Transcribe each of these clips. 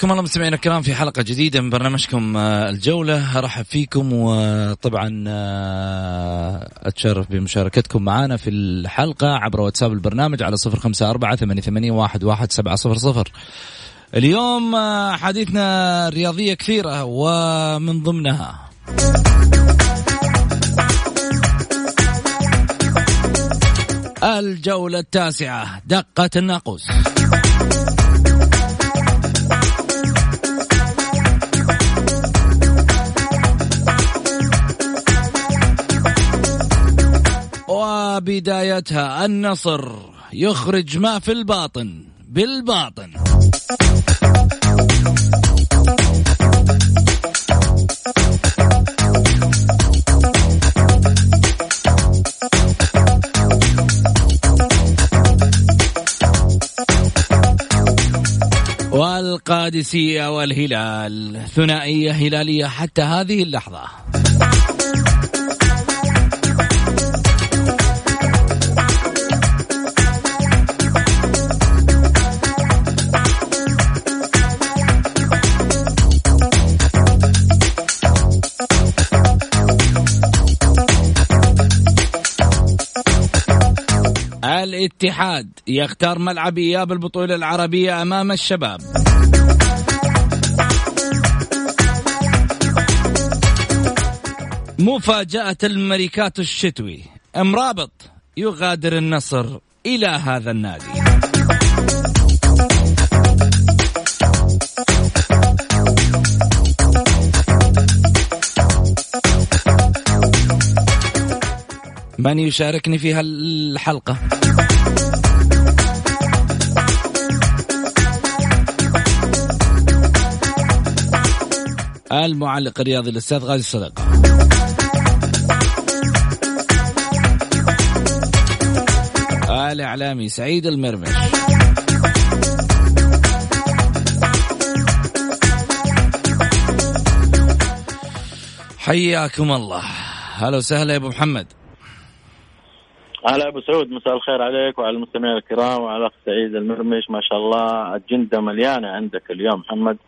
حياكم الله مستمعينا الكرام في حلقة جديدة من برنامجكم آه، الجولة. أرحب فيكم وطبعا آه، أتشرف بمشاركتكم معنا في الحلقة عبر واتساب البرنامج على صفر خمسة أربعة ثمانية واحد واحد سبعة صفر صفر. اليوم آه، حديثنا رياضية كثيرة ومن ضمنها. الجولة التاسعة دقة الناقوس. وبدايتها النصر يخرج ما في الباطن بالباطن. والقادسية والهلال ثنائية هلالية حتى هذه اللحظة. الاتحاد يختار ملعب إياب البطولة العربية أمام الشباب. مفاجأة الملكات الشتوي. امرابط يغادر النصر إلى هذا النادي. من يشاركني في هالحلقة؟ المعلق الرياضي الأستاذ غازي الصدقة الإعلامي سعيد المرمش. حياكم الله. هلا وسهلا يا أبو محمد. هلا أبو سعود مساء الخير عليك وعلى المستمعين الكرام وعلى الاخ سعيد المرمش. ما شاء الله اجنده مليانة عندك اليوم محمد.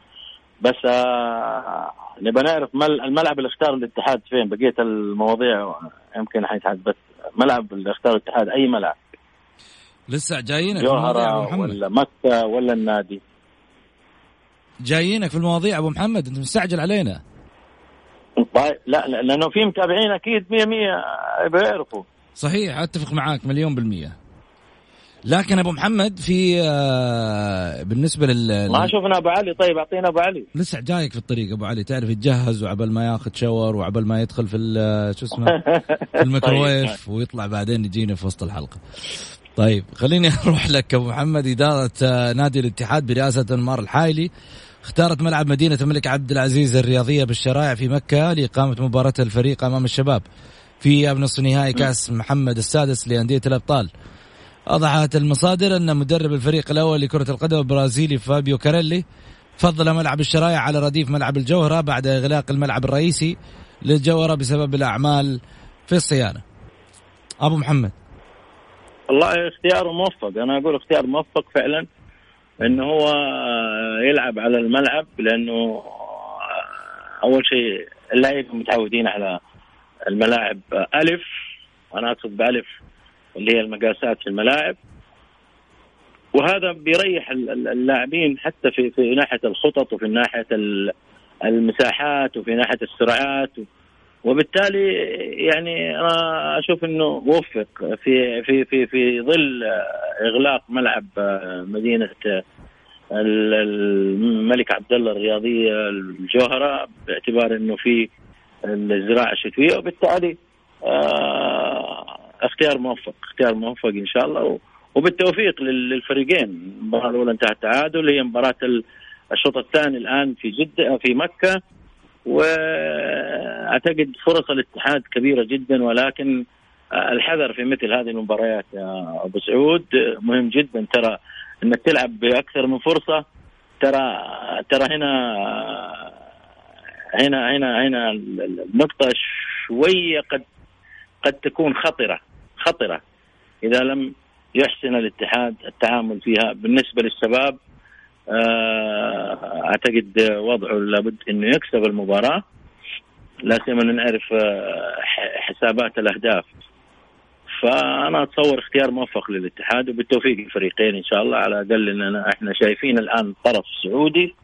بس آه نبغى نعرف الملعب اللي اختار الاتحاد فين؟ بقية المواضيع يمكن حيتحدث بس ملعب اللي اختار الاتحاد أي ملعب؟ لسه جايينك في المواضيع أبو محمد. ولا مكة ولا النادي؟ جايينك في المواضيع أبو محمد أنت مستعجل علينا. طيب لا لأنه في متابعين أكيد 100 100 بيعرفوا صحيح أتفق معاك مليون بالمية. لكن أبو محمد في آه بالنسبة لل ما شفنا أبو علي. طيب أعطينا أبو علي. لسه جايك في الطريق أبو علي تعرف يتجهز وعبل ما ياخذ شاور وعبل ما يدخل في شو اسمه في الميكروويف طيب. ويطلع بعدين يجينا في وسط الحلقة. طيب خليني أروح لك أبو محمد. إدارة آه، نادي الاتحاد برئاسة أنمار الحايلي اختارت ملعب مدينة الملك عبد العزيز الرياضية بالشرائع في مكة لإقامة مباراة الفريق أمام الشباب. في نصف نهائي كأس محمد السادس لأندية الأبطال. أوضحت المصادر أن مدرب الفريق الأول لكرة القدم البرازيلي فابيو كاريلي فضل ملعب الشرايع على رديف ملعب الجوهرة بعد إغلاق الملعب الرئيسي للجوهرة بسبب الأعمال في الصيانة. أبو محمد. والله اختيار موفق. أنا أقول اختيار موفق فعلا انه هو يلعب على الملعب لأنه أول شيء اللعيبة متعودين على الملاعب ألف وأنا اقصد بألف اللي هي المقاسات في الملاعب. وهذا بيريح اللاعبين حتى في في ناحية الخطط وفي ناحية المساحات وفي ناحية السرعات. وبالتالي يعني أنا أشوف إنه وفق في في في في ظل إغلاق ملعب مدينة الملك عبد الله الرياضية الجوهرة باعتبار إنه في الزراعة الشتوية وبالتالي آه، اختيار موفق اختيار موفق إن شاء الله وبالتوفيق للفريقين. المباراة الأولى انتهت تعادل هي مباراة الشوط الثاني الآن في جدة في مكة وأعتقد فرص الاتحاد كبيرة جدا ولكن الحذر في مثل هذه المباريات يا أبو سعود مهم جدا. ترى إنك تلعب بأكثر من فرصة ترى ترى هنا هنا هنا هنا النقطة شوية قد قد تكون خطرة خطرة. إذا لم يحسن الاتحاد التعامل فيها بالنسبة للشباب آه، أعتقد وضعه لابد إنه يكسب المباراة. لا سيما نعرف آه، حسابات الأهداف. فأنا أتصور اختيار موفق للاتحاد وبالتوفيق للفريقين إن شاء الله. على الأقل إننا إحنا شايفين الآن طرف سعودي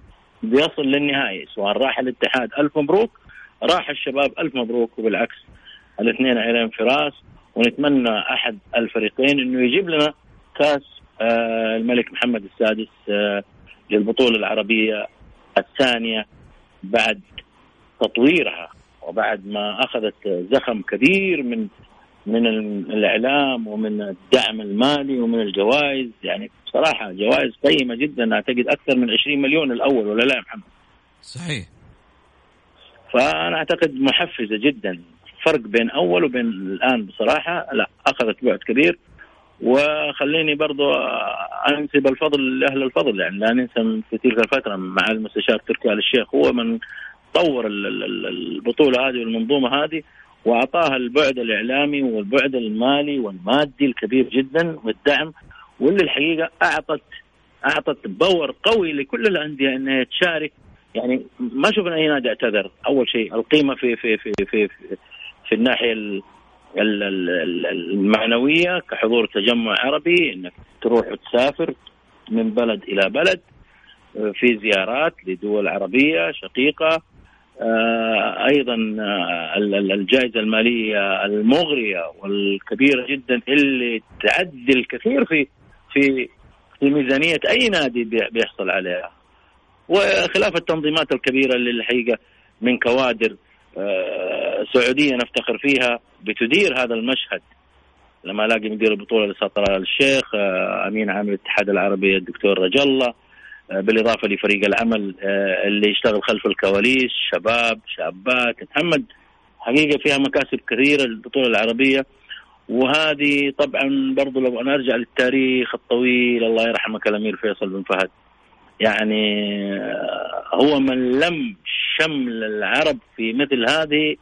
بيصل للنهائي سواء راح الاتحاد ألف مبروك راح الشباب ألف مبروك وبالعكس الاثنين عينين فراس ونتمنى أحد الفريقين إنه يجيب لنا كأس آه الملك محمد السادس آه للبطولة العربية الثانية بعد تطويرها وبعد ما أخذت زخم كبير من من الإعلام ومن الدعم المالي ومن الجوائز. يعني بصراحة جوائز قيمة جدا. أعتقد أكثر من 20 مليون الأول ولا لا يا محمد؟ صحيح. فأنا أعتقد محفزة جدا. فرق بين أول وبين الآن بصراحة. لا أخذت بعد كبير. وخليني برضو أنسب الفضل لأهل الفضل. يعني لا ننسى في تلك الفترة مع المستشار تركي آل الشيخ. هو من طور البطولة هذه والمنظومة هذه. وأعطاها البعد الإعلامي والبعد المالي والمادي الكبير جدا والدعم واللي الحقيقة أعطت أعطت باور قوي لكل الأندية إنها تشارك. يعني ما شفنا أي نادي اعتذر. أول شيء القيمة في في في في في, في الناحيه المعنوية كحضور تجمع عربي إنك تروح وتسافر من بلد إلى بلد في زيارات لدول عربية شقيقة. أيضا آه، الجائزة المالية المغرية والكبيرة جدا اللي تعدي الكثير في في في ميزانية أي نادي بيحصل عليها. وخلاف التنظيمات الكبيرة اللي الحقيقة من كوادر سعودية نفتخر فيها بتدير هذا المشهد. لما الاقي مدير البطولة لسطر الشيخ آه، أمين عام الاتحاد العربي الدكتور آه، بالإضافة لفريق العمل آه، اللي يشتغل خلف الكواليس شباب شابات محمد حقيقة فيها مكاسب كثيرة للبطولة العربية. وهذه طبعا برضو لو أنا أرجع للتاريخ الطويل الله يرحمك الأمير فيصل بن فهد. يعني هو من لم شمل العرب في مثل هذه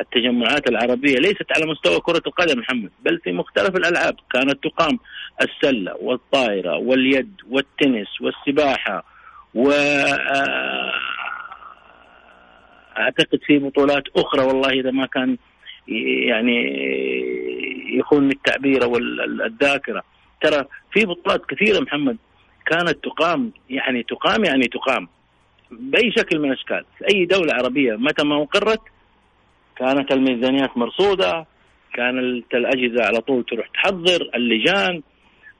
التجمعات العربية ليست على مستوى كرة القدم محمد بل في مختلف الألعاب. كانت تقام السلة والطائرة واليد والتنس والسباحة و آه، أعتقد في بطولات أخرى والله إذا ما كان يعني يخون التعبير أو الذاكرة ترى في بطولات كثيرة محمد كانت تقام يعني تقام يعني تقام بأي شكل من الأشكال. في أي دولة عربية متى ما اقرت كانت الميزانيات مرصودة كانت الأجهزة على طول تروح تحضر اللجان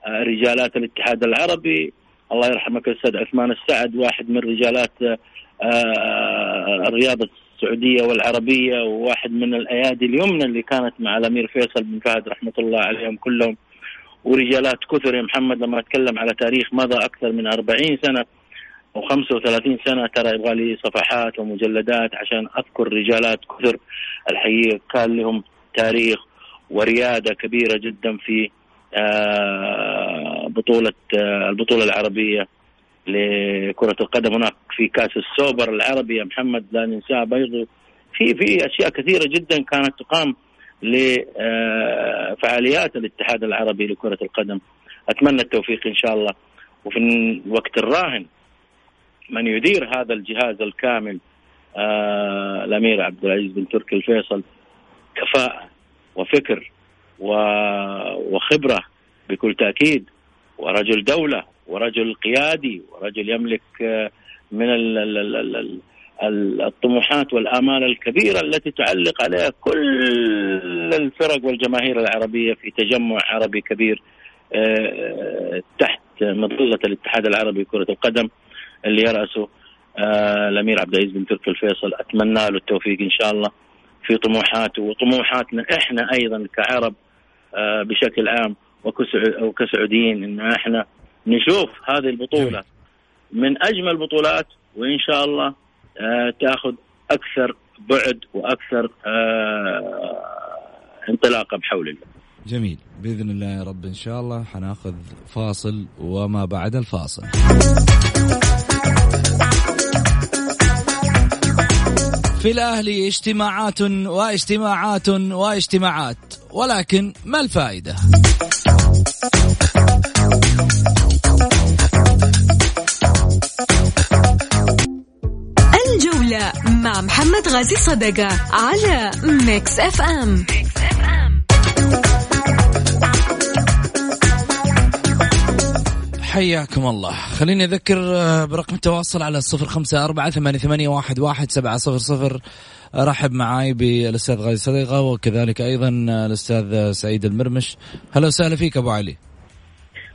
آه، رجالات الاتحاد العربي. الله يرحمك الاستاذ عثمان السعد واحد من رجالات آه، آه، الرياضة السعودية والعربية وواحد من الأيادي اليمنى اللي كانت مع الأمير فيصل بن فهد رحمة الله عليهم كلهم. ورجالات كثر يا محمد لما أتكلم على تاريخ مضى أكثر من 40 سنة و35 سنة ترى يبغى لي صفحات ومجلدات عشان أذكر رجالات كثر الحقيقة. كان لهم تاريخ وريادة كبيرة جدا في آه، بطولة آه، البطولة العربية لكرة القدم. هناك في كأس السوبر العربي يا محمد لا ننساه برضو. في في أشياء كثيرة جدا كانت تقام لفعاليات الاتحاد العربي لكرة القدم. أتمنى التوفيق إن شاء الله. وفي الوقت الراهن من يدير هذا الجهاز الكامل آه الأمير عبد العزيز بن تركي الفيصل كفاءة وفكر وخبرة بكل تأكيد ورجل دولة ورجل قيادي ورجل يملك آه، من الطموحات والآمال الكبيرة التي تعلق عليها كل الفرق والجماهير العربية في تجمع عربي كبير آه، تحت مظلة الاتحاد العربي لكرة القدم. اللي يرأسه آه، الأمير عبد العزيز بن تركي الفيصل أتمنى له التوفيق إن شاء الله في طموحاته وطموحاتنا إحنا أيضا كعرب آه، بشكل عام وكسعوديين إن إحنا نشوف هذه البطولة من أجمل البطولات وإن شاء الله آه، تأخذ أكثر بعد وأكثر انطلاقة بحول الله. جميل. بإذن الله يا رب إن شاء الله حناخذ فاصل وما بعد الفاصل. في الأهلي اجتماعات واجتماعات واجتماعات ولكن ما الفائدة؟ الجولة مع محمد غازي صدقة على Mix FM, Mix حياكم الله. خليني أذكر آه، برقم التواصل على الصفر خمسة أربعة ثمانية, ثمانية واحد, واحد سبعة صفر صفر. رحب معاي بالأستاذ غازي صديقة وكذلك أيضا الأستاذ سعيد المرمش. هلا وسهلا فيك أبو علي.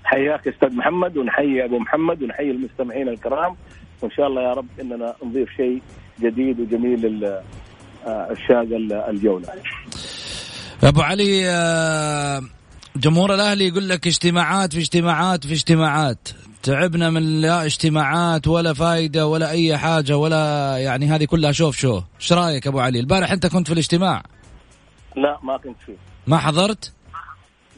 حياك أستاذ محمد ونحيي أبو محمد ونحيي المستمعين الكرام. وإن شاء الله يا رب إننا نضيف شيء جديد وجميل للعشاق آه، الجولة. أبو علي آه، جمهور الأهلي يقول لك اجتماعات في اجتماعات في اجتماعات. تعبنا من لا اجتماعات ولا فايدة ولا أي حاجة ولا يعني هذه كلها شوف شو. إيش رأيك أبو علي؟ البارح أنت كنت في الاجتماع. لا ما كنت فيه. ما حضرت؟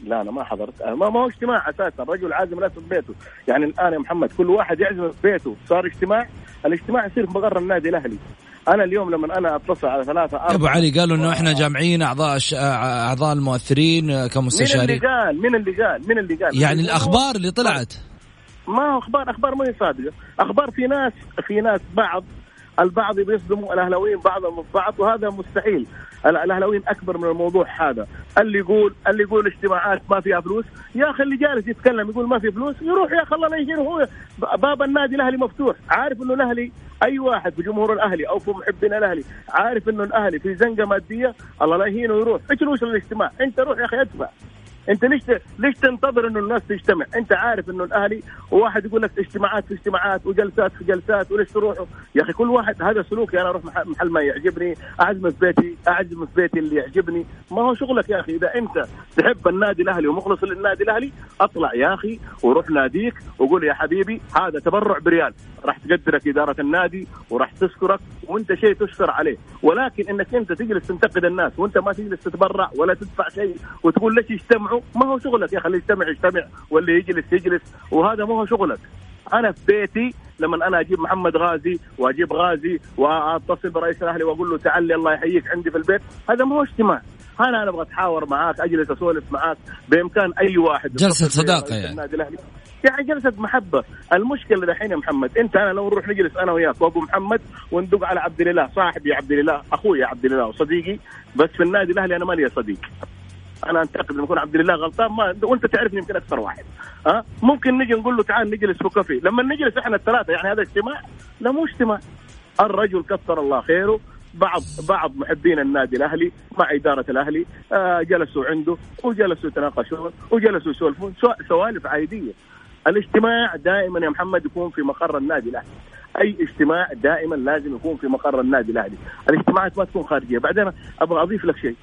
لا أنا ما حضرت. ما, ما هو اجتماع أساسا. الرجل عازم ناس في بيته. يعني الآن يا محمد كل واحد يعزم في بيته. صار اجتماع. الاجتماع يصير في مقر النادي الأهلي. أنا اليوم لما أنا أتصل على ثلاثة أربعة أبو علي قالوا إنه إحنا جامعين أعضاء ش... أعضاء المؤثرين كمستشارين. مين اللي قال مين اللي قال مين اللي قال يعني الأخبار اللي طلعت. ما هو أخبار أخبار ما هي صادقة. أخبار في ناس في ناس بعض البعض بيصدموا الأهلاويين بعضهم بعض وهذا مستحيل. الأهلاويين أكبر من الموضوع هذا. اللي يقول اللي يقول اجتماعات ما فيها فلوس يا أخي اللي جالس يتكلم يقول ما في فلوس يروح يا أخي الله يجينا هو. باب النادي الأهلي مفتوح. عارف إنه الأهلي أي واحد في جمهور الأهلي أو في محبين الأهلي عارف إنه الأهلي في زنقة مادية الله لا يهينه ويروح. إيش الاجتماع أنت روح يا أخي ادفع. انت ليش ليش تنتظر انه الناس تجتمع؟ انت عارف انه الأهلي وواحد يقول لك اجتماعات في اجتماعات وجلسات في جلسات وليش تروحوا؟ يا أخي كل واحد هذا سلوكي أنا أروح محل ما يعجبني، أعزم في بيتي، أعزم في بيتي اللي يعجبني، ما هو شغلك يا أخي إذا أنت تحب النادي الأهلي ومخلص للنادي الأهلي أطلع يا أخي وروح ناديك وقول يا حبيبي هذا تبرع بريال، راح تقدرك إدارة النادي وراح تشكرك وأنت شيء تشكر عليه، ولكن إنك أنت تجلس تنتقد الناس وأنت ما تجلس تتبرع ولا تدفع شيء وتقول ليش يجتمعوا ما هو شغلك يا اللي يجتمع يجتمع واللي يجلس يجلس وهذا ما هو شغلك. أنا في بيتي لما أنا أجيب محمد غازي وأجيب غازي وأتصل برئيس الأهلي وأقول له تعال الله يحييك عندي في البيت هذا ما هو اجتماع. أنا أنا أبغى أتحاور معاك أجلس أسولف معاك بإمكان أي واحد جلسة صداقة يعني. النادي الأهلي. يعني جلسة محبة. المشكلة دحين يا محمد أنت أنا لو نروح نجلس أنا وياك وأبو محمد وندق على عبد الإله صاحبي عبد الإله أخوي عبد الإله وصديقي بس في النادي الأهلي أنا مالي صديق. أنا أنتقد لما يكون عبد الله غلطان ما وأنت تعرفني يمكن أكثر واحد. ها؟ ممكن نجي نقول له تعال نجلس في كافي لما نجلس إحنا الثلاثة يعني هذا اجتماع؟ لا مو اجتماع. الرجل كثر الله خيره. بعض بعض محبين النادي الأهلي مع إدارة الأهلي آه جلسوا عنده وجلسوا يتناقشون وجلسوا يسولفون سوالف عادية. الاجتماع دائما يا محمد يكون في مقر النادي الأهلي. أي اجتماع دائما لازم يكون في مقر النادي الأهلي. الاجتماعات ما تكون خارجية. بعدين أبغى أضيف لك شيء.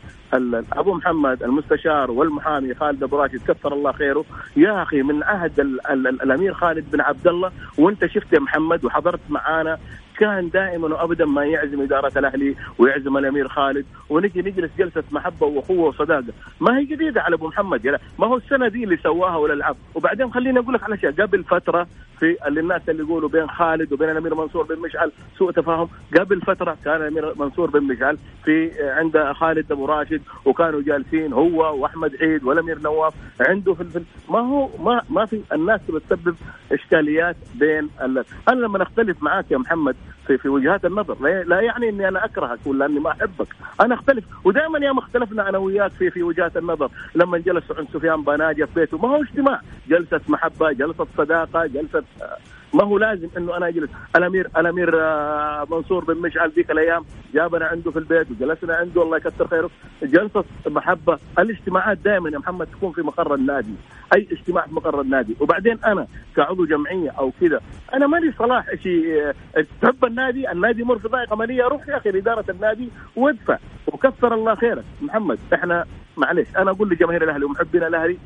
أبو محمد المستشار والمحامي خالد أبو راشد كثر الله خيره. يا أخي من عهد ال ال ال الأمير خالد بن عبد الله وأنت شفت يا محمد وحضرت معانا كان دائما وابدا ما يعزم إدارة الأهلي ويعزم الأمير خالد ونجي نجلس جلسة محبة واخوه وصداقة، ما هي جديدة على أبو محمد يا ما هو السنة دي اللي سواها والالعاب، وبعدين خليني أقول لك على شيء. قبل فترة في اللي الناس اللي يقولوا بين خالد وبين الأمير منصور بن مشعل سوء تفاهم، قبل فترة كان الأمير منصور بن مشعل في عند خالد أبو راشد وكانوا جالسين هو وأحمد عيد والأمير نواف عنده في الفيلم. ما هو ما ما في الناس بتسبب إشكاليات بين. أنا لما أختلف معاك يا محمد في في وجهات النظر. لا, يعني إني أنا أكرهك ولا إني ما أحبك. أنا أختلف. ودائما يا اختلفنا أنا وياك في في وجهات النظر. لما جلسوا عند سفيان بناجه في بيته ما هو اجتماع. جلسة محبة جلسة صداقة جلسة ما هو لازم إنه أنا أجلس. الامير الامير آه، منصور بن مشعل ذيك الأيام. جابنا عنده في البيت وجلسنا عنده. الله يكثر خيره. جلسة محبة. الاجتماعات دائما يا محمد تكون في مقر النادي. أي اجتماع في مقر النادي. وبعدين أنا كعضو جمعية أو كذا أنا مالي صلاح شيء آه، تحب النادي؟ النادي يمر في ضائقه مالية. روح يا أخي لإدارة النادي وادفع. وكثر الله خيرك. محمد إحنا معلش أنا أقول لجماهير الأهلي ومحبين الأهلي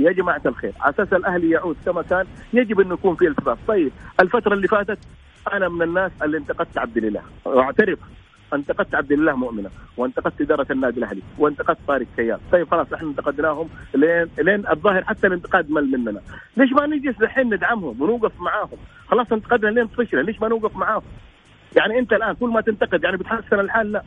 يا جماعة الخير على أساس الأهلي يعود كما كان يجب انه يكون في التفاف. طيب الفترة اللي فاتت أنا من الناس اللي انتقدت عبد الإله. واعترف انتقدت عبد الله مؤمنه وانتقدت إدارة النادي الأهلي وانتقدت طارق كيان طيب خلاص إحنا انتقدناهم لين لين الظاهر حتى الانتقاد مل مننا. ليش ما نجلس الحين ندعمهم ونوقف معاهم؟ خلاص انتقدنا لين فشله ليش ما نوقف معاهم؟ يعني أنت الآن كل ما تنتقد يعني بتحسن الحال؟ لا.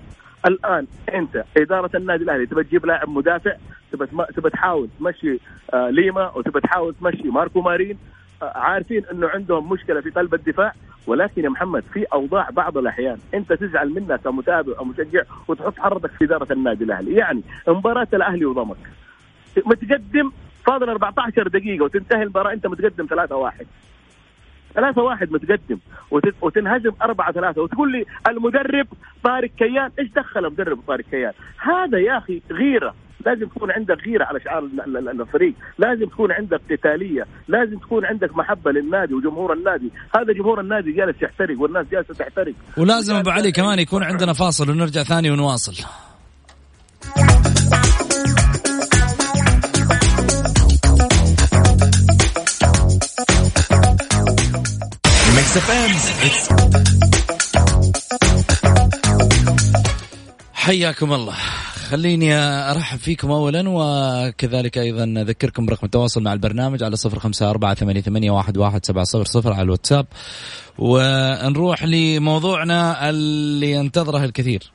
الآن أنت إدارة النادي الأهلي تبى تجيب لاعب مدافع تبى تبى تحاول تمشي آه ليما وتبى تحاول تمشي ماركو مارين آه عارفين إنه عندهم مشكلة في قلب الدفاع ولكن يا محمد في أوضاع بعض الأحيان أنت تزعل منها كمتابع أو مشجع وتحط حرتك في إدارة النادي الأهلي. يعني مباراة الأهلي وضمك. متقدم فاضل 14 دقيقة وتنتهي المباراة أنت متقدم 3 1 ثلاثة واحد متقدم وت- وتنهزم أربعة ثلاثة وتقول لي المدرب طارق كيان إيش دخل المدرب طارق كيان؟ هذا يا أخي غيرة. لازم تكون عندك غيرة على شعار ال- ال- ال- الفريق. لازم تكون عندك قتالية. لازم تكون عندك محبة للنادي وجمهور النادي. هذا جمهور النادي جالس يحترق والناس جالسة تحترق. ولازم أبو علي كمان يكون عندنا فاصل ونرجع ثاني ونواصل. Mix FM حياكم الله. خليني أرحب فيكم اولا وكذلك أيضا أذكركم برقم التواصل مع البرنامج على صفر خمسة أربعة ثمانية, ثمانية واحد, واحد سبعة صفر صفر على الواتساب. ونروح لموضوعنا اللي ينتظره الكثير.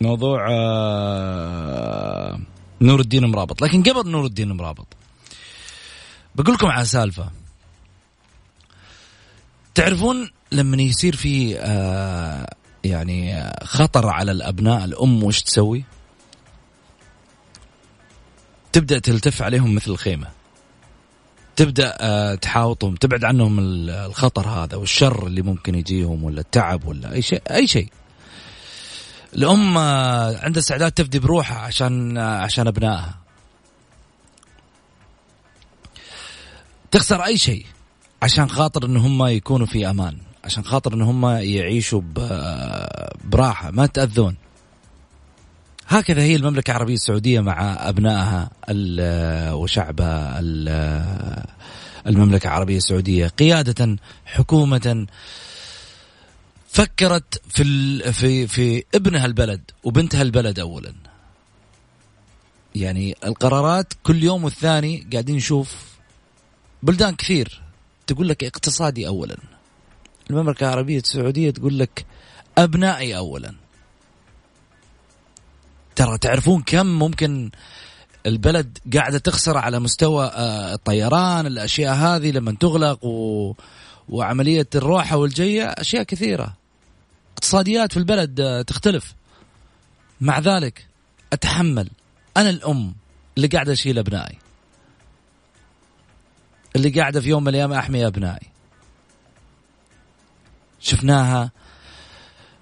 موضوع آه، نور الدين مرابط. لكن قبل نور الدين مرابط بقول لكم على سالفة. تعرفون لما يصير في آه يعني آه، خطر على الأبناء الأم وش تسوي؟ تبدأ تلتف عليهم مثل الخيمة. تبدأ آه تحاوطهم تبعد عنهم ال- الخطر هذا والشر اللي ممكن يجيهم ولا التعب ولا أي شيء أي شيء. الأم آه عندها استعداد تفدي بروحها عشان آه عشان أبنائها. تخسر أي شيء عشان خاطر إن هم يكونوا في أمان عشان خاطر إن هم يعيشوا براحة ما تأذون. هكذا هي المملكة العربية السعودية مع أبنائها ال- وشعبها ال- المملكة العربية السعودية. قيادة حكومة فكرت في في في ابنها البلد وبنتها البلد اولا. يعني القرارات كل يوم والثاني قاعدين نشوف بلدان كثير. تقول لك اقتصادي اولا. المملكة العربية السعودية تقول لك أبنائي اولا. ترى تعرفون كم ممكن البلد قاعدة تخسر على مستوى آه، الطيران الأشياء هذه لما تغلق و... وعملية الروحه والجيه أشياء كثيرة. اقتصاديات في البلد آه، تختلف. مع ذلك أتحمل أنا الأم اللي قاعدة أشيل أبنائي. اللي قاعدة في يوم من الأيام أحمي أبنائي. شفناها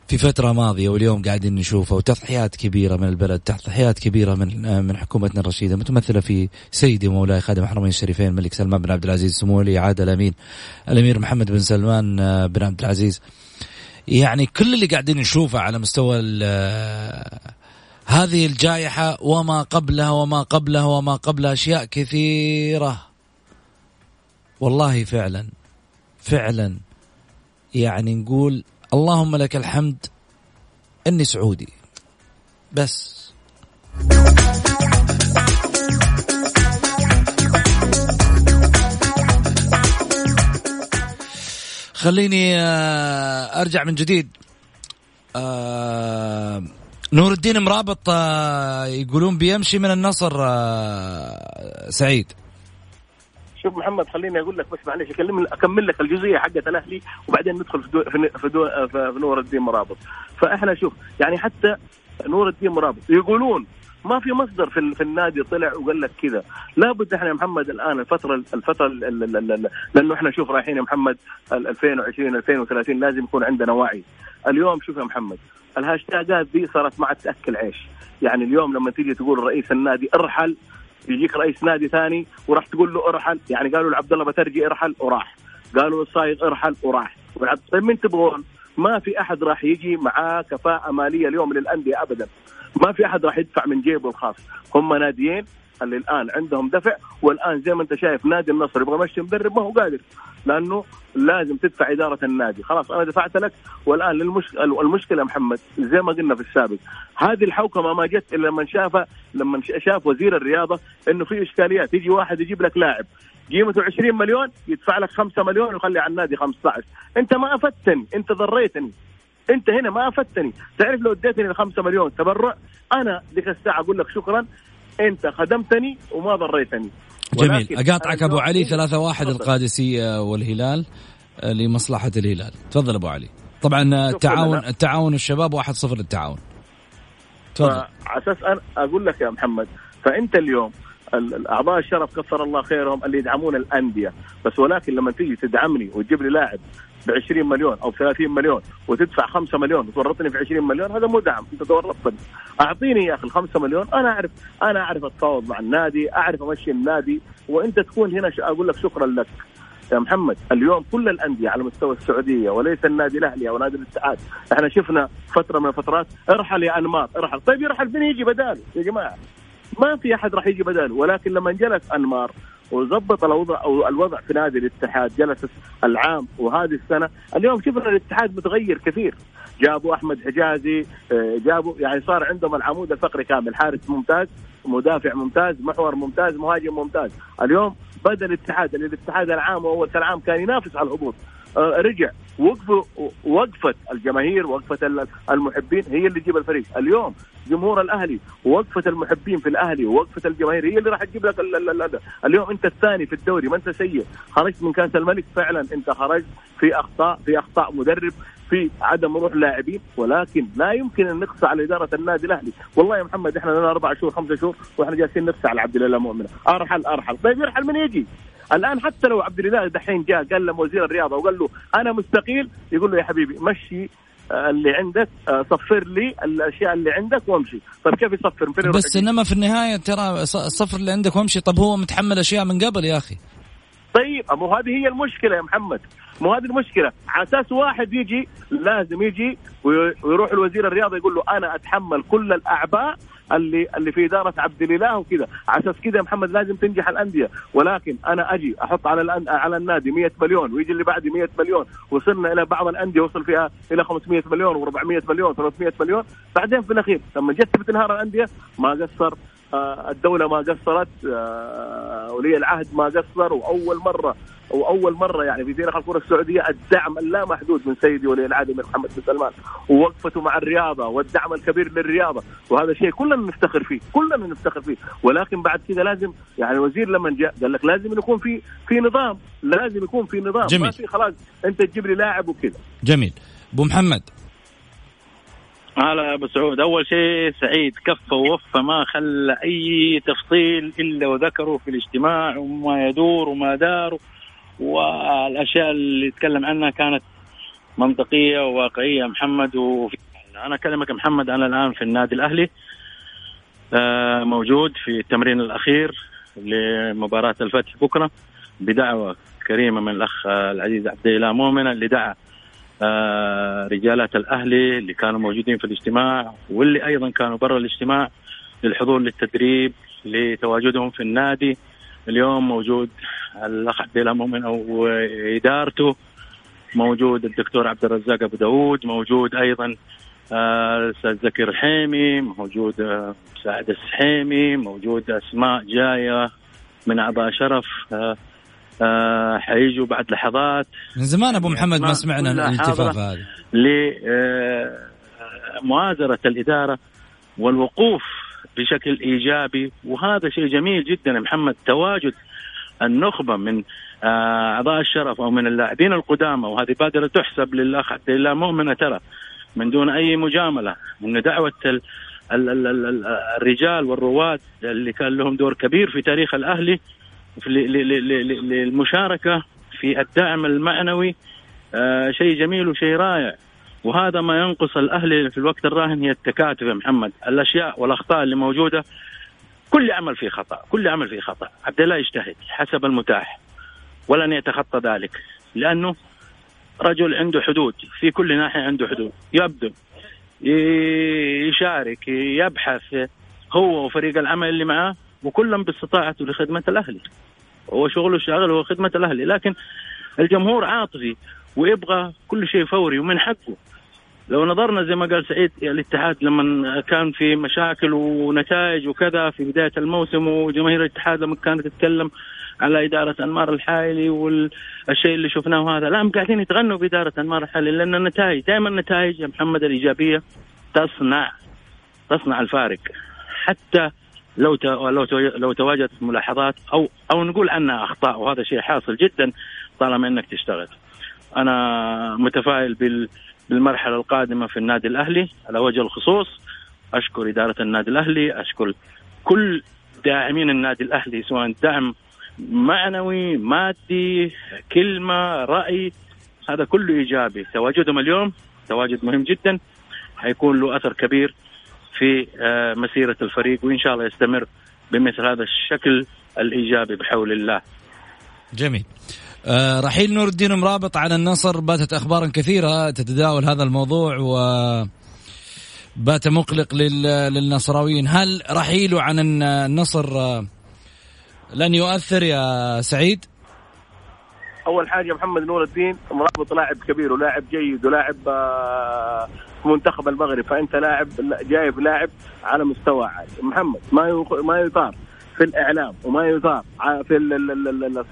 في فترة ماضية واليوم قاعدين نشوفه وتضحيات كبيرة من البلد تضحيات كبيرة من من حكومتنا الرشيدة متمثلة في سيدي ومولاي خادم الحرمين الشريفين الملك سلمان بن عبد العزيز سمو ولي عهد الأمين الأمير محمد بن سلمان بن عبد العزيز. يعني كل اللي قاعدين نشوفه على مستوى هذه الجائحة وما قبلها وما قبلها وما قبلها أشياء كثيرة. والله فعلا فعلا. يعني نقول اللهم لك الحمد إني سعودي. بس. خليني آه، أرجع من جديد. آه، نور الدين مرابط آه، يقولون بيمشي من النصر سعيد. شوف محمد خليني أقول لك بس معلش اكلم أكمل لك الجزئية حقت الأهلي وبعدين ندخل في دو في, دو في نور الدين مرابط. فإحنا شوف يعني حتى نور الدين مرابط يقولون ما في مصدر في, في النادي طلع وقال لك كذا. لابد إحنا يا محمد الآن الفترة الفترة لأنه إحنا شوف رايحين يا محمد 2020 2030 لازم يكون عندنا وعي. اليوم شوف يا محمد الهاشتاجات دي صارت ما تأكل عيش. يعني اليوم لما تيجي تقول رئيس النادي ارحل يجيك رئيس نادي ثاني وراح تقول له ارحل. يعني قالوا لعبد الله بترجي ارحل وراح. قالوا للصايغ ارحل وراح. طيب من تبغون؟ ما في أحد راح يجي معاه كفاءة مالية اليوم للأندية ابدا. ما في أحد راح يدفع من جيبه الخاص. هم ناديين اللي الآن عندهم دفع والآن زي ما أنت شايف نادي النصر يبغى يمشي مدرب ما هو قادر لأنه لازم تدفع إدارة النادي. خلاص أنا دفعت لك والآن للمشكله المشكلة محمد زي ما قلنا في السابق هذه الحوكمة ما جت إلا لما شاف لما شاف وزير الرياضة إنه في إشكاليات يجي واحد يجيب لك لاعب قيمته 20 مليون يدفع لك 5 مليون ويخلي على النادي 15 أنت ما افدتني أنت ضريتني. أنت هنا ما افدتني تعرف لو اديتني ال 5 مليون تبرع أنا ذيك الساعة أقول لك شكرا انت خدمتني وما ضريتني. جميل. أقاطعك أبو علي ثلاثة واحد القادسية والهلال آه، لمصلحة الهلال. تفضل أبو علي. طبعا التعاون التعاون الشباب واحد صفر للتعاون. تفضل. على أساس أنا أقول لك يا محمد فأنت اليوم الأعضاء الشرف كثر الله خيرهم اللي يدعمون الأندية. بس ولكن لما تيجي تدعمني وتجيب لي لاعب ب 20 مليون أو 30 مليون وتدفع 5 مليون وتورطني في 20 مليون هذا مو دعم أنت تورطتني أعطيني يا أخي ال 5 مليون أنا أعرف أنا أعرف أتفاوض مع النادي أعرف أمشي النادي وأنت تكون هنا أقول لك شكرا لك. يا محمد اليوم كل الأندية على مستوى السعودية وليس النادي الأهلي أو نادي الاتحاد إحنا شفنا فترة من الفترات ارحل يا أنماط ارحل. طيب يرحل فين يجي بداله يا جماعة. ما في أحد راح يجي بداله ولكن لما جلس انمار وظبط الوضع أو الوضع في نادي الاتحاد. جلس العام وهذه السنة. اليوم شفنا الاتحاد متغير كثير. جابوا أحمد حجازي آه، جابوا يعني صار عندهم العمود الفقري كامل. حارس ممتاز مدافع ممتاز محور ممتاز مهاجم ممتاز. اليوم بدأ الاتحاد الاتحاد العام وأول العام كان ينافس على الهبوط. رجع. وقفوا وقفة الجماهير وقفة المحبين هي اللي تجيب الفريق. اليوم جمهور الأهلي ووقفه المحبين في الأهلي ووقفه الجماهير هي اللي راح تجيب لك اليوم أنت الثاني في الدوري. ما أنت سيء. خرجت من كأس الملك فعلا أنت خرجت في أخطاء في أخطاء مدرب في عدم روح لاعبين. ولكن لا يمكن أن نقصى على إدارة النادي الأهلي، والله يا محمد إحنا لنا أربع شهور خمسة شهور وإحنا جالسين نقصى على عبد الله مؤمنه، أرحل أرحل، طيب يرحل من يجي؟ الآن حتى لو عبد الاله دحين جاء قال له وزير الرياضة وقال له أنا مستقيل يقول له يا حبيبي مشي آه، اللي عندك آه، صفر لي الأشياء اللي عندك وامشي. طيب كيف يصفر؟ فين بس إنما في النهاية ترى صفر اللي عندك وامشي. طب هو متحمل أشياء من قبل يا أخي؟ طيب مو هذه هي المشكلة يا محمد. مو هذه المشكلة. على أساس واحد يجي لازم يجي ويروح الوزير الرياضة يقول له أنا أتحمل كل الأعباء اللي اللي في إدارة عبد الإله وكذا. على أساس كذا يا محمد لازم تنجح الأندية. ولكن أنا أجي أحط على على النادي 100 مليون ويجي اللي بعدي 100 مليون وصلنا إلى بعض الأندية وصل فيها إلى 500 مليون و400 مليون 300 مليون. بعدين في الأخير لما جت بتنهار الأندية ما قصر آه، الدولة ما قصرت آه، ولي العهد ما قصر. وأول مرة وأول مرة يعني في تاريخ الكرة السعودية الدعم اللامحدود من سيدي ولي العهد من محمد بن سلمان ووقفته مع الرياضة والدعم الكبير للرياضة. وهذا شيء كلنا نفتخر فيه كلنا نفتخر فيه. ولكن بعد كذا لازم يعني الوزير لما جاء قال لك لازم يكون في في نظام لازم يكون في نظام. جميل. ما في خلاص أنت تجيب لي لاعب وكذا. جميل. أبو محمد. هلا أبو سعود. أول شيء سعيد كفى ووفى ما خلى أي تفصيل إلا وذكره في الاجتماع وما يدور وما دار. والأشياء اللي يتكلم عنها كانت منطقية وواقعية. محمد وفي أنا أكلمك محمد أنا الآن في النادي الأهلي. آه، موجود في التمرين الأخير لمباراة الفتح بكرة بدعوة كريمة من الأخ العزيز عبد الاله مؤمن اللي دعا آه، رجالات الأهلي اللي كانوا موجودين في الاجتماع واللي أيضا كانوا برا الاجتماع للحضور للتدريب لتواجدهم في النادي. اليوم موجود الأخ عبد الاله مؤمن وادارته موجود الدكتور عبد الرزاق أبو داود موجود أيضا آه، الاستاذ زكي الرحيمي موجود آه، سعد السحيمي موجود أسماء جاية من أعضاء شرف آه، حيجوا بعد لحظات. من زمان أبو محمد ما سمعنا الالتفاف هذا. لمؤازره الإدارة والوقوف بشكل إيجابي. وهذا شيء جميل جدا محمد تواجد النخبة من أعضاء الشرف أو من اللاعبين القدامى وهذه بادرة تحسب للأخ عبد الله مؤمنة ترى من دون أي مجاملة ان دعوة ال ال ال ال الرجال والرواد اللي كان لهم دور كبير في تاريخ الأهلي للمشاركة في الدعم المعنوي آه شيء جميل وشيء رائع. وهذا ما ينقص الاهلي في الوقت الراهن هي التكاتف يا محمد. الأشياء والأخطاء اللي موجودة كل عمل فيه خطأ كل عمل فيه خطأ. عبد الله يجتهد حسب المتاح ولن يتخطى ذلك لأنه رجل عنده حدود في كل ناحية عنده حدود. يبذل يشارك يبحث هو وفريق العمل اللي معاه وكلهم باستطاعته لخدمة الأهلي. هو شغله شغل هو خدمة الأهلي لكن الجمهور عاطفي ويبغى كل شيء فوري ومن حقه لو نظرنا زي ما قال سعيد الاتحاد لما كان في مشاكل ونتائج وكذا في بداية الموسم وجماهير الاتحاد لما كانت تتكلم على إدارة أنمار الحايلي والشيء اللي شفناه هذا لا قاعدين يتغنوا بإدارة أنمار الحايلي لأن النتائج دائما النتائج يا محمد الإيجابية تصنع تصنع الفارق حتى لو لو لو تواجدت ملاحظات أو أو نقول عنها أخطاء وهذا شيء حاصل جدا طالما إنك تشتغل. أنا متفائل بال بالمرحلة القادمة في النادي الأهلي على وجه الخصوص أشكر إدارة النادي الأهلي أشكر كل داعمين النادي الأهلي سواء دعم معنوي مادي كلمة رأي هذا كله إيجابي تواجدهم اليوم تواجد مهم جدا حيكون له أثر كبير في آه، مسيرة الفريق وإن شاء الله يستمر بمثل هذا الشكل الإيجابي بحول الله. جميل. آه رحيل نور الدين مرابط على النصر باتت أخبارا كثيرة تتداول هذا الموضوع و بات مقلق للنصراويين هل رحيله عن النصر آه، لن يؤثر يا سعيد؟ أول حاجة محمد نور الدين مرابط لاعب كبير ولاعب جيد ولاعب آه، منتخب المغرب فأنت لاعب جايب لاعب على مستوى عالي محمد ما ما يثار في الإعلام وما يثار في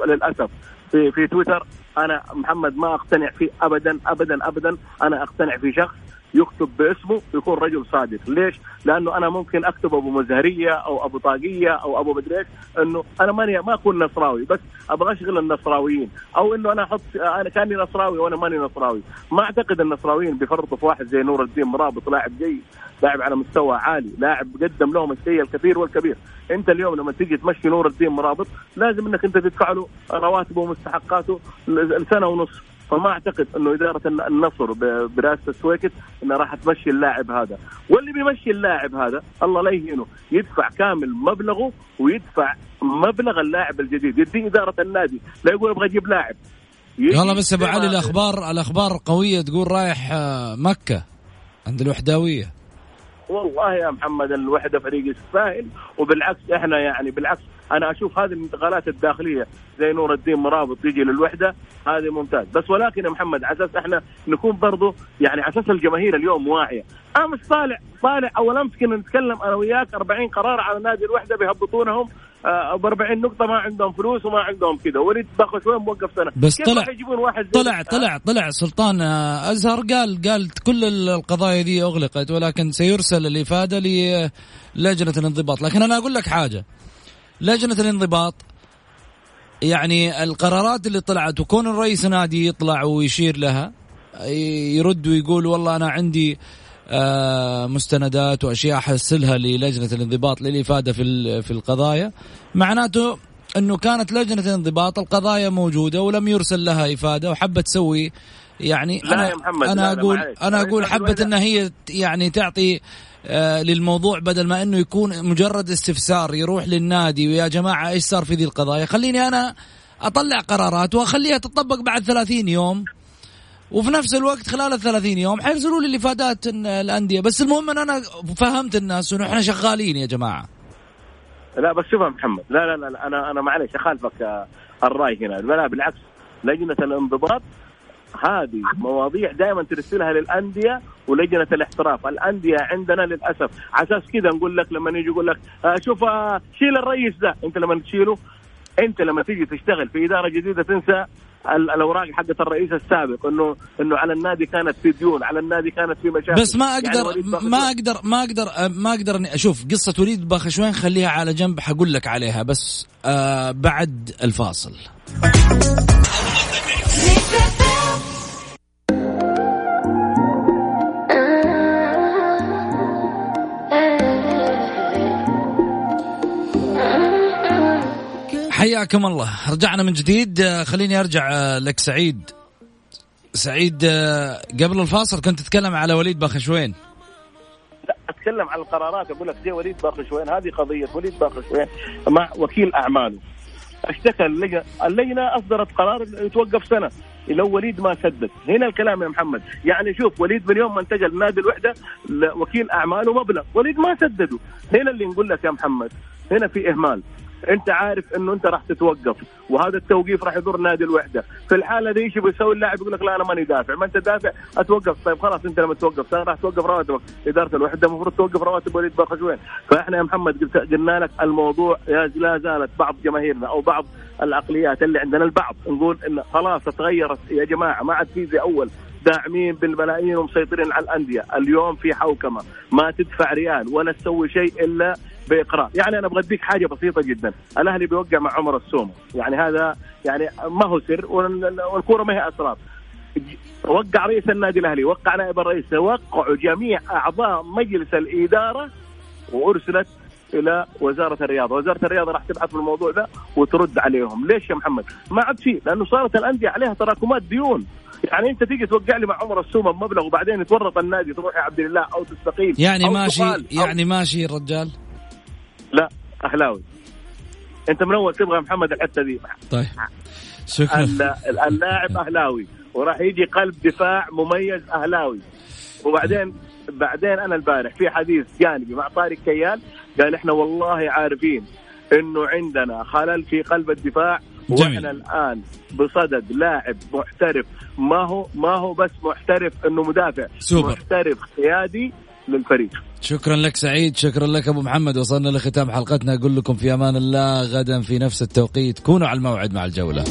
للأسف في في تويتر. أنا محمد ما أقتنع فيه ابدا ابدا ابدا. أنا أقتنع في شخص يكتب باسمه يكون رجل صادق. ليش؟ لأنه أنا ممكن أكتب أبو مزهرية أو أبو طاقية أو أبو مدري إنه أنا ماني ما أكون نصراوي بس أبغى أشغل النصراويين. أو إنه أنا أحط أنا كأني نصراوي وأنا ماني نصراوي. ما أعتقد النصراويين بيفرطوا في واحد زي نور الدين مرابط لاعب جيد. لاعب على مستوى عالي لاعب قدم لهم الشيء الكثير والكبير. انت اليوم لما تيجي تمشي نور الدين مرابط لازم انك انت تدفع له رواتبه ومستحقاته لسنة ونص. فما اعتقد انه ادارة النصر برئاسة السويكت انها راح تمشي اللاعب هذا. واللي بيمشي اللاعب هذا الله لا يهينه يدفع كامل مبلغه ويدفع مبلغ اللاعب الجديد. يدي ادارة النادي لا يقول أبغى أجيب لاعب. والله بس أبو علي الاخبار الأخبار قوية تقول رايح آه، مكة عند الوحداوية. والله يا محمد الوحدة فريق يستاهل وبالعكس إحنا يعني بالعكس أنا أشوف هذه الانتقالات الداخلية زي نور الدين مرابط يجي للوحدة هذه ممتاز. بس ولكن يا محمد على أساس إحنا نكون برضو يعني على أساس الجماهير اليوم واعية. امس طالع طالع أول أمس كنا نتكلم أنا وياك 40 قرار على نادي الوحدة بيهبطونهم. ب 40 نقطة ما عندهم فلوس وما عندهم كذا. وليد باخذ شوي موقف سنة. بس طلع واحد طلع طلع طلع سلطان آه، أزهر قال قال كل القضايا دي أغلقت ولكن سيرسل الإفادة للجنه الانضباط. لكن أنا أقول لك حاجة. لجنة الانضباط يعني القرارات اللي طلعت وكون الرئيس نادي يطلع ويشير لها يرد ويقول والله أنا عندي آه، مستندات وأشياء احصلها للجنة الانضباط للإفادة في في القضايا معناته أنه كانت لجنة الانضباط القضايا موجودة ولم يرسل لها إفادة وحبت تسوي يعني لا أنا يا محمد، أنا لا أقول. أنا أقول لا. انها هي يعني تعطي آه، للموضوع بدل ما أنه يكون مجرد استفسار يروح للنادي ويا جماعة إيش صار في ذي القضايا خليني أنا أطلع قرارات وأخليها تطبق بعد 30 يوم وفي نفس الوقت خلال ال 30 يوم حيرسلوا لي الافادات الأندية. بس المهم إن أنا فهمت الناس انه إحنا شغالين يا جماعة. لا بس شوف يا محمد. لا لا لا, أنا أنا معلش أخالفك الرأي هنا. لا بالعكس. لجنة الانضباط هذه مواضيع دائما ترسلها للأندية ولجنة الاحتراف، الأندية عندنا للأسف على أساس كذا نقول لك لما يجي يقول لك آه شوف آه شيل الرئيس ده، أنت لما تشيله أنت لما تيجي تشتغل في إدارة جديدة تنسى الأوراق حقت الرئيس السابق انه إنه على النادي كانت في ديون، على النادي كانت في مشاكل. بس ما يعني أقدر باخشوان- ما أقدر ما أقدر ما أقدر إني أشوف قصة وليد باخشوين خليها على جنب حقول لك عليها بس آه بعد الفاصل. حياكم الله. رجعنا من جديد. آه، خليني أرجع آه، لك سعيد. سعيد آه، قبل الفاصل كنت تتكلم على وليد باخشوين. لا أتكلم عن القرارات. أقول لك زي وليد باخشوين؟ هذه قضية وليد باخشوين مع وكيل أعماله. اشتكى اللجنه أصدرت قرار يتوقف سنة. لو وليد ما سدد. هنا الكلام يا محمد. يعني شوف وليد من يوم ما انتقل نادي الوحدة وكيل أعماله مبلغ. وليد ما سدده. هنا اللي نقول لك يا محمد. هنا في إهمال. انت عارف انه انت راح تتوقف وهذا التوقيف راح يضر نادي الوحدة. في الحالة دي إيش بيسوي اللاعب؟ يقول لك لا أنا ماني دافع. ما أنت دافع أتوقف. طيب خلاص أنت لما توقف راح توقف رواتبك. إدارة الوحدة المفروض توقف رواتب وليد باخشوين فإحنا يا محمد قلنا لك الموضوع لا زالت بعض جماهيرنا أو بعض العقليات اللي عندنا البعض. نقول إن خلاص تغيرت يا جماعة. ما عاد في زي أول. داعمين بالملايين ومسيطرين على الأندية، اليوم في حوكمة، ما تدفع ريال ولا تسوي شيء إلا بإقرار، يعني أنا بغديك حاجة بسيطة جدا، الأهلي بيوقع مع عمر السومه، يعني هذا يعني ما هو سر وال- والكورة ما هي أسرار. وقع رئيس النادي الأهلي، وقع نائب الرئيس، وقعوا جميع أعضاء مجلس الإدارة وأرسلت إلى وزارة الرياضة، وزارة الرياضة راح تبحث في الموضوع ده وترد عليهم، ليش يا محمد؟ ما عاد في لأنه صارت الأندية عليها تراكمات ديون، يعني أنت تيجي توقع لي مع عمر السومه بمبلغ وبعدين يتورط النادي تروح يا عبد الله أو تستقيل يعني أو ماشي تقال أو- يعني ماشي الرجال لا أهلاوي. أنت من أول تبغى محمد الحته دي طيب. شكرا. ال- اللاعب أهلاوي وراح يجي قلب دفاع مميز أهلاوي. وبعدين بعدين أنا البارح في حديث جانبي مع طارق كيال قال إحنا والله عارفين إنه عندنا خلل في قلب الدفاع جميل. وإحنا الآن بصدد لاعب محترف. ما هو ما هو بس محترف إنه مدافع سوبر. محترف قيادي للفريق. شكرا لك سعيد شكرا لك أبو محمد. وصلنا لختام حلقتنا. أقول لكم في أمان الله غدا في نفس التوقيت. كونوا على الموعد مع الجولة.